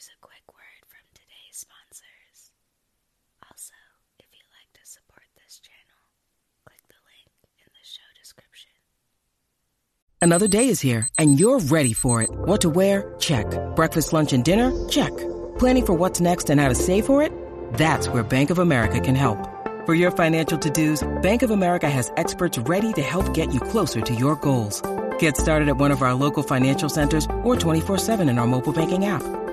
Here's a quick word from today's sponsors. Also, if you'd like to support this channel, click the link in the show description. Another day is here, and you're ready for it. What to wear? Check. Breakfast, lunch, and dinner? Check. Planning for what's next and how to save for it? That's where Bank of America can help. For your financial to-dos, Bank of America has experts ready to help get you closer to your goals. Get started at one of our local financial centers or 24-7 in our mobile banking app.